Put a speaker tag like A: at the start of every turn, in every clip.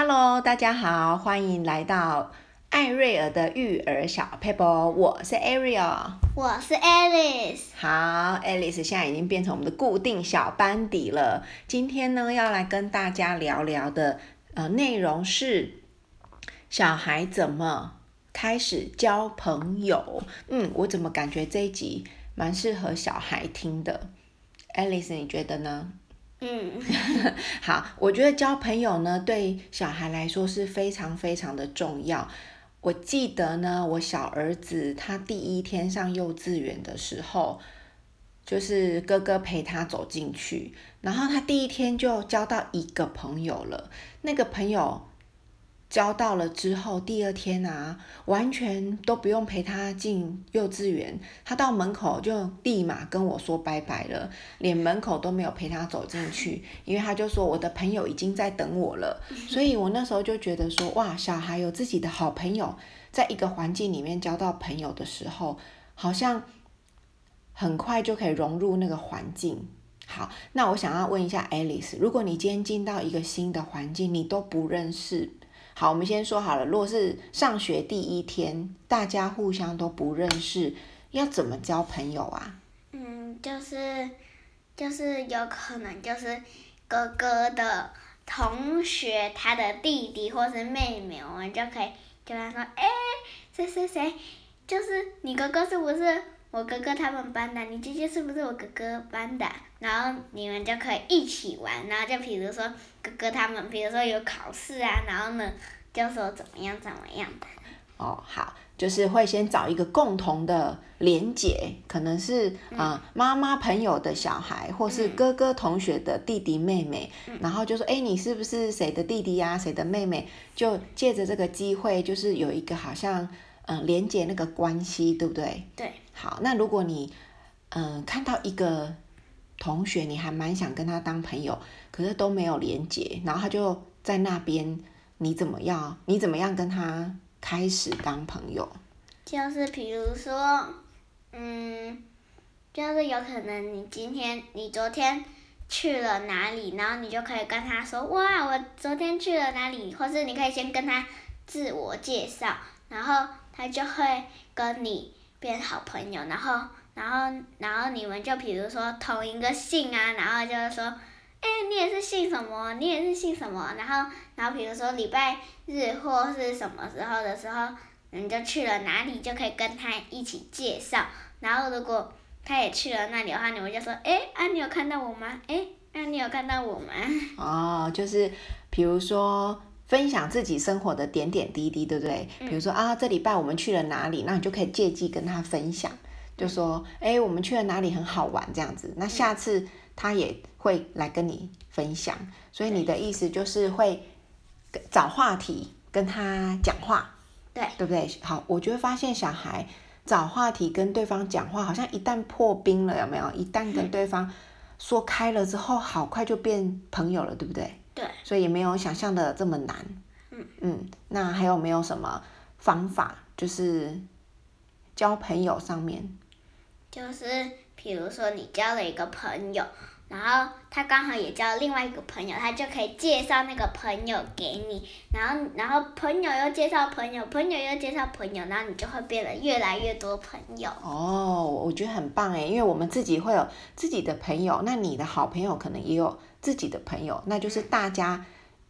A: Hello，大家好，欢迎来到艾瑞尔的育儿小 paper，。我是 Ariel，
B: 我是 Alice。
A: 好，Alice 现在已经变成我们的固定小班底了。今天呢，要来跟大家聊聊的呃内容是小孩怎么开始交朋友。嗯，我怎么感觉这一集蛮适合小孩听的？Alice，你觉得呢？
B: 嗯，
A: 好，我觉得交朋友呢，对小孩来说是非常非常的重要。我记得呢，我小儿子他第一天上幼稚园的时候，就是哥哥陪他走进去，然后他第一天就交到一个朋友了，那个朋友。交到了之后，第二天啊，完全都不用陪他进幼稚园，他到门口就立马跟我说拜拜了，连门口都没有陪他走进去，因为他就说我的朋友已经在等我了，所以我那时候就觉得说，哇，小孩有自己的好朋友，在一个环境里面交到朋友的时候，好像很快就可以融入那个环境。好，那我想要问一下 Alice，如果你今天进到一个新的环境，你都不认识。好，我们先说好了。如果是上学第一天，大家互相都不认识，要怎么交朋友啊？
B: 嗯，就是就是有可能就是哥哥的同学，他的弟弟或是妹妹，我们就可以跟他说：“哎，谁谁谁，就是你哥哥是不是？”我哥哥他们班的，你姐姐是不是我哥哥班的？然后你们就可以一起玩，然后就比如说哥哥他们，比如说有考试啊，然后呢就说怎么样怎么样的。
A: 哦，好，就是会先找一个共同的连结，可能是啊、呃、妈妈朋友的小孩，或是哥哥同学的弟弟妹妹，嗯、然后就说哎，你是不是谁的弟弟呀、啊？谁的妹妹？就借着这个机会，就是有一个好像。嗯，连接那个关系，对不对？
B: 对。
A: 好，那如果你嗯看到一个同学，你还蛮想跟他当朋友，可是都没有连接，然后他就在那边，你怎么样？你怎么样跟他开始当朋友？
B: 就是比如说，嗯，就是有可能你今天、你昨天去了哪里，然后你就可以跟他说：“哇，我昨天去了哪里？”或是你可以先跟他自我介绍，然后。他就会跟你变好朋友，然后，然后，然后你们就比如说同一个姓啊，然后就是说，哎，你也是姓什么？你也是姓什么？然后，然后比如说礼拜日或是什么时候的时候，你就去了哪里，就可以跟他一起介绍。然后如果他也去了那里的话，你们就说，哎，啊，你有看到我吗？哎，啊，你有看到我吗？
A: 哦，就是比如说。分享自己生活的点点滴滴，对不对？比如说啊，这礼拜我们去了哪里，那你就可以借机跟他分享，就说，哎，我们去了哪里很好玩这样子。那下次他也会来跟你分享，所以你的意思就是会找话题跟他讲话，
B: 对，
A: 对不对？好，我就会发现小孩找话题跟对方讲话，好像一旦破冰了，有没有？一旦跟对方说开了之后，好快就变朋友了，对不对？
B: 对，
A: 所以也没有想象的这么难。
B: 嗯
A: 嗯，那还有没有什么方法？就是交朋友上面，
B: 就是比如说你交了一个朋友。然后他刚好也交另外一个朋友，他就可以介绍那个朋友给你，然后然后朋友又介绍朋友，朋友又介绍朋友，然后你就会变得越来越多朋友。
A: 哦，我觉得很棒哎，因为我们自己会有自己的朋友，那你的好朋友可能也有自己的朋友，那就是大家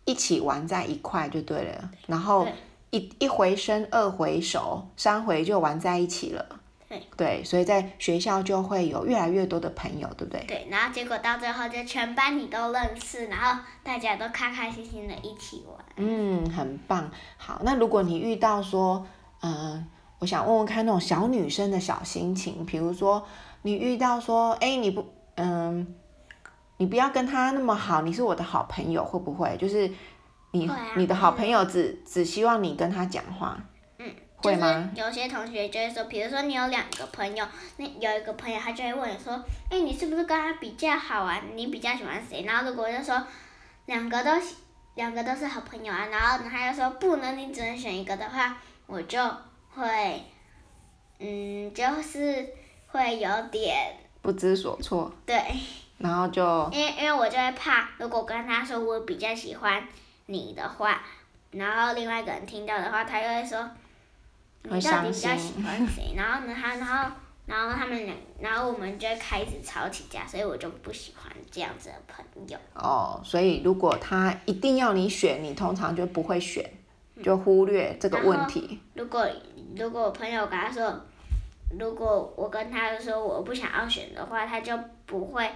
A: 一起玩在一块就对了，然后一一回生二回熟，三回就玩在一起了。
B: 对，
A: 对，所以在学校就会有越来越多的朋友，对不对？
B: 对，然后结果到最后就全班你都认识，然后大家都开开心心的一起玩。
A: 嗯，很棒。好，那如果你遇到说，嗯、呃，我想问问看那种小女生的小心情，比如说你遇到说，哎，你不，嗯、呃，你不要跟他那么好，你是我的好朋友，会不会？就是你、啊、你的好朋友只只希望你跟他讲话。嗯会吗？
B: 就是有些同学就会说，比如说你有两个朋友，那有一个朋友他就会问你说，哎，你是不是跟他比较好啊？你比较喜欢谁？然后如果就说两个都两个都是好朋友啊，然后他又说不能，你只能选一个的话，我就会，嗯，就是会有点
A: 不知所措。
B: 对。
A: 然后就。
B: 因为因为我就会怕，如果跟他说我比较喜欢。你的话，然后另外一个人听到的话，他又会说，你到底比较喜欢谁？然后呢，他然后然后他们俩，然后我们就会开始吵起架，所以我就不喜欢这样子的朋友。
A: 哦，所以如果他一定要你选，你通常就不会选，就忽略这个问题。
B: 如果如果我朋友跟他说，如果我跟他说我不想要选的话，他就不会。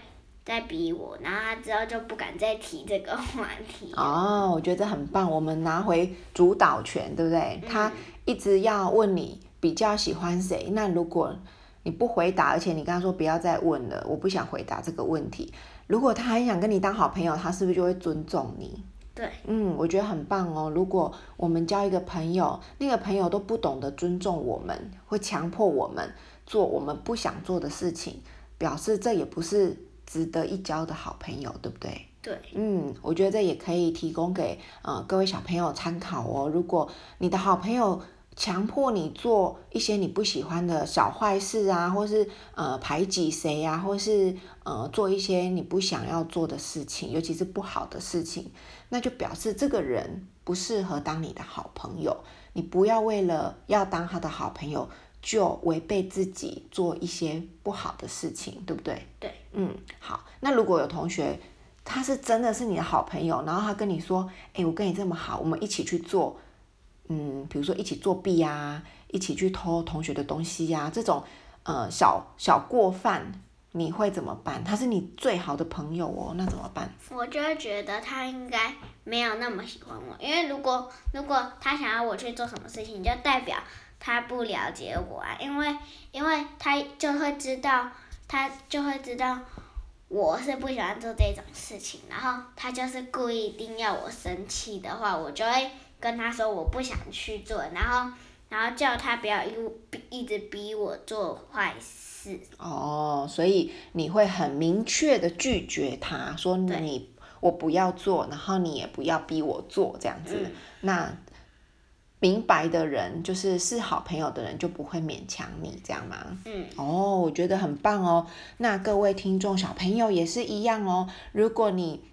B: 再逼我，然后他之后就不敢再提这个话题。
A: 哦，我觉得很棒，我们拿回主导权，对不对？嗯、他一直要问你比较喜欢谁，那如果你不回答，而且你跟他说不要再问了，我不想回答这个问题。如果他还想跟你当好朋友，他是不是就会尊重你？
B: 对，
A: 嗯，我觉得很棒哦。如果我们交一个朋友，那个朋友都不懂得尊重我们，会强迫我们做我们不想做的事情，表示这也不是。值得一交的好朋友，对不对？
B: 对，
A: 嗯，我觉得这也可以提供给呃各位小朋友参考哦。如果你的好朋友强迫你做一些你不喜欢的小坏事啊，或是呃排挤谁啊，或是呃做一些你不想要做的事情，尤其是不好的事情，那就表示这个人不适合当你的好朋友。你不要为了要当他的好朋友。就违背自己做一些不好的事情，对不对？
B: 对，
A: 嗯，好。那如果有同学，他是真的是你的好朋友，然后他跟你说：“诶，我跟你这么好，我们一起去做，嗯，比如说一起作弊呀，一起去偷同学的东西呀，这种呃小小过犯，你会怎么办？他是你最好的朋友哦，那怎么办？”
B: 我就会觉得他应该没有那么喜欢我，因为如果如果他想要我去做什么事情，就代表。他不了解我啊，因为因为他就会知道，他就会知道我是不喜欢做这种事情，然后他就是故意一定要我生气的话，我就会跟他说我不想去做，然后然后叫他不要一一直逼我做坏事。
A: 哦，所以你会很明确的拒绝他，说你我不要做，然后你也不要逼我做这样子，嗯、那。明白的人，就是是好朋友的人，就不会勉强你，这样吗？
B: 嗯。
A: 哦，我觉得很棒哦。那各位听众小朋友也是一样哦。如果你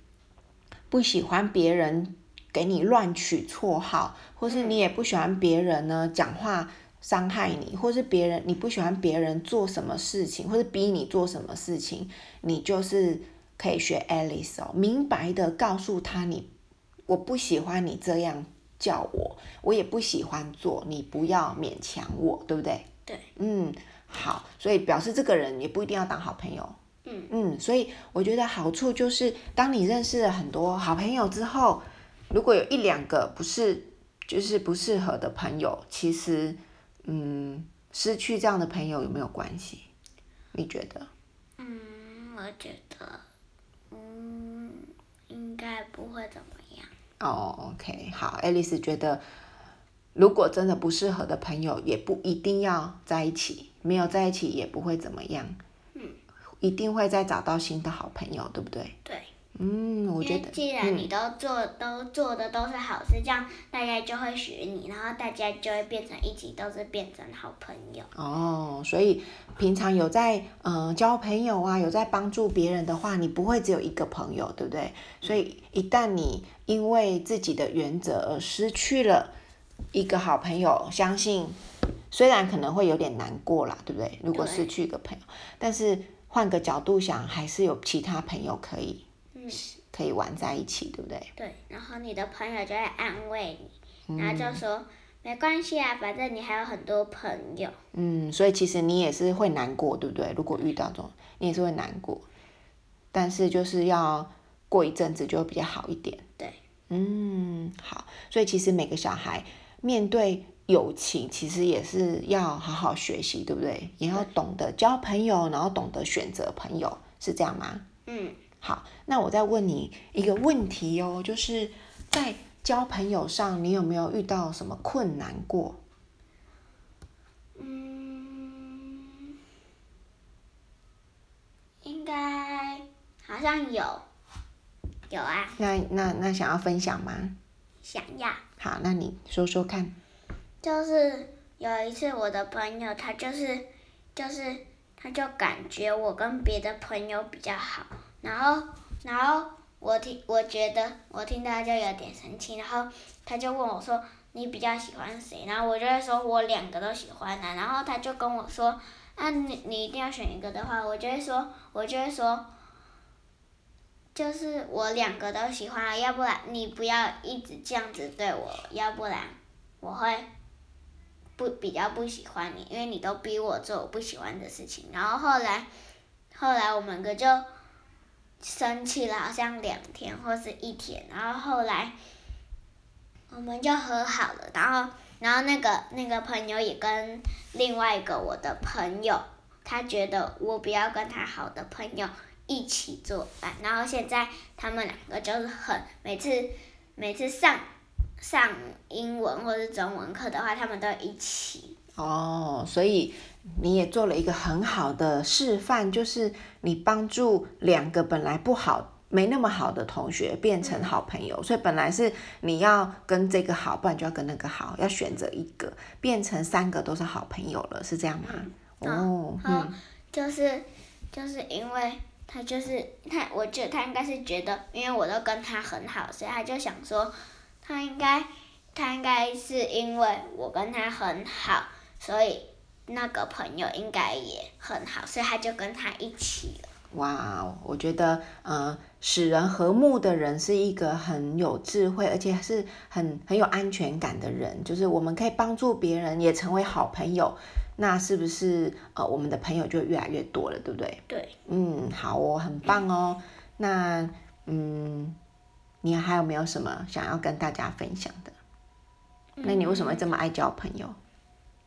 A: 不喜欢别人给你乱取绰号，或是你也不喜欢别人呢讲话伤害你，或是别人你不喜欢别人做什么事情，或是逼你做什么事情，你就是可以学 Alice 哦，明白的告诉他你，我不喜欢你这样。叫我，我也不喜欢做，你不要勉强我，对不对？
B: 对，
A: 嗯，好，所以表示这个人也不一定要当好朋友，
B: 嗯
A: 嗯，所以我觉得好处就是，当你认识了很多好朋友之后，如果有一两个不是，就是不适合的朋友，其实，嗯，失去这样的朋友有没有关系？你觉得？
B: 嗯，我觉得，嗯，应该不会怎么。
A: 哦、oh，OK，好，爱丽丝觉得，如果真的不适合的朋友，也不一定要在一起，没有在一起也不会怎么样，
B: 嗯，
A: 一定会再找到新的好朋友，对不对？
B: 对。
A: 嗯，我觉得，
B: 既然你都做、嗯、都做的都是好事，这样大家就会学你，然后大家就会变成一起都是变成好朋友。
A: 哦，所以平常有在嗯、呃、交朋友啊，有在帮助别人的话，你不会只有一个朋友，对不对？所以一旦你因为自己的原则而失去了一个好朋友，相信虽然可能会有点难过啦，对不对？如果失去一个朋友，但是换个角度想，还是有其他朋友可以。可以玩在一起，对不对？
B: 对，然后你的朋友就会安慰你，然后就说、嗯、没关系啊，反正你还有很多朋友。
A: 嗯，所以其实你也是会难过，对不对？如果遇到这种，你也是会难过，但是就是要过一阵子就会比较好一点。
B: 对，
A: 嗯，好，所以其实每个小孩面对友情，其实也是要好好学习，对不对？也要懂得交朋友，然后懂得选择朋友，是这样吗？
B: 嗯。
A: 好，那我再问你一个问题哦，就是在交朋友上，你有没有遇到什么困难过？
B: 嗯，应该好像有，有啊。
A: 那那那想要分享吗？
B: 想要。
A: 好，那你说说看。
B: 就是有一次，我的朋友他就是就是他就感觉我跟别的朋友比较好。然后，然后我听我觉得我听到就有点生气，然后他就问我说：“你比较喜欢谁？”然后我就会说：“我两个都喜欢啊。”然后他就跟我说：“啊，你你一定要选一个的话，我就会说，我就会说，就是我两个都喜欢，要不然你不要一直这样子对我，要不然我会不比较不喜欢你，因为你都逼我做我不喜欢的事情。”然后后来。后来我们个就生气了，好像两天或是一天，然后后来我们就和好了，然后然后那个那个朋友也跟另外一个我的朋友，他觉得我不要跟他好的朋友一起做饭，然后现在他们两个就是很每次每次上上英文或者中文课的话，他们都一起。
A: 哦，所以。你也做了一个很好的示范，就是你帮助两个本来不好、没那么好的同学变成好朋友。所以本来是你要跟这个好，不然就要跟那个好，要选择一个，变成三个都是好朋友了，是这样吗？
B: 嗯、哦，嗯，就是就是因为他就是他，我觉得他应该是觉得，因为我都跟他很好，所以他就想说，他应该他应该是因为我跟他很好，所以。那个朋友应该也很好，所以他就跟他一起了。
A: 哇，我觉得，呃，使人和睦的人是一个很有智慧，而且是很很有安全感的人。就是我们可以帮助别人，也成为好朋友，那是不是呃，我们的朋友就越来越多了，对不对？
B: 对。
A: 嗯，好哦，很棒哦。嗯。那，嗯，你还有没有什么想要跟大家分享的？那你为什么会这么爱交朋友？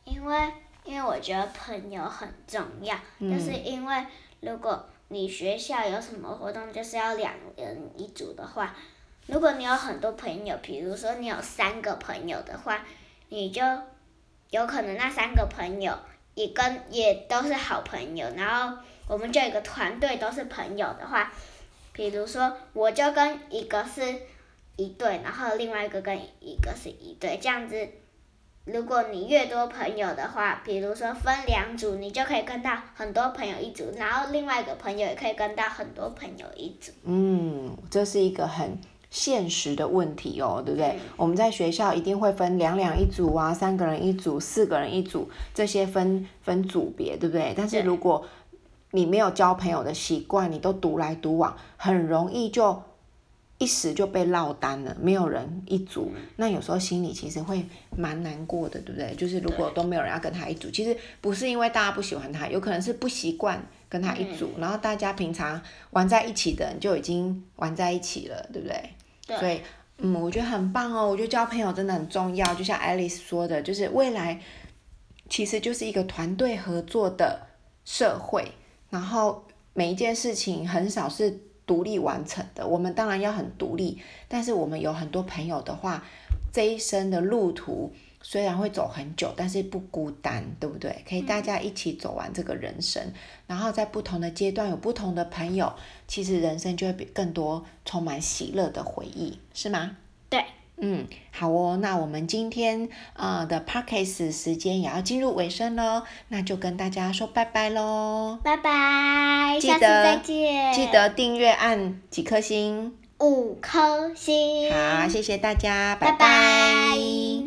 B: 因为。因为我觉得朋友很重要，嗯、就是因为如果你学校有什么活动，就是要两人一组的话，如果你有很多朋友，比如说你有三个朋友的话，你就有可能那三个朋友也跟也都是好朋友，然后我们就有一个团队都是朋友的话，比如说我就跟一个是一对，然后另外一个跟一个是一对，这样子。如果你越多朋友的话，比如说分两组，你就可以跟到很多朋友一组，然后另外一个朋友也可以跟到很多朋友一组。
A: 嗯，这是一个很现实的问题哦，对不对？嗯、我们在学校一定会分两两一组啊，三个人一组，四个人一组，这些分分组别，对不对？但是如果你没有交朋友的习惯，你都独来独往，很容易就。一时就被落单了，没有人一组，那有时候心里其实会蛮难过的，对不对？就是如果都没有人要跟他一组，其实不是因为大家不喜欢他，有可能是不习惯跟他一组，然后大家平常玩在一起的人就已经玩在一起了，对不对？
B: 对。
A: 所以，嗯，我觉得很棒哦，我觉得交朋友真的很重要，就像 Alice 说的，就是未来其实就是一个团队合作的社会，然后每一件事情很少是。独立完成的，我们当然要很独立，但是我们有很多朋友的话，这一生的路途虽然会走很久，但是不孤单，对不对？可以大家一起走完这个人生，然后在不同的阶段有不同的朋友，其实人生就会比更多充满喜乐的回忆，是吗？
B: 对。
A: 嗯，好哦，那我们今天呃的 Podcast 时间也要进入尾声喽，那就跟大家说拜拜喽，
B: 拜拜，
A: 记得，记得订阅按几颗星，
B: 五颗星，
A: 好，谢谢大家，拜拜。
B: 拜拜。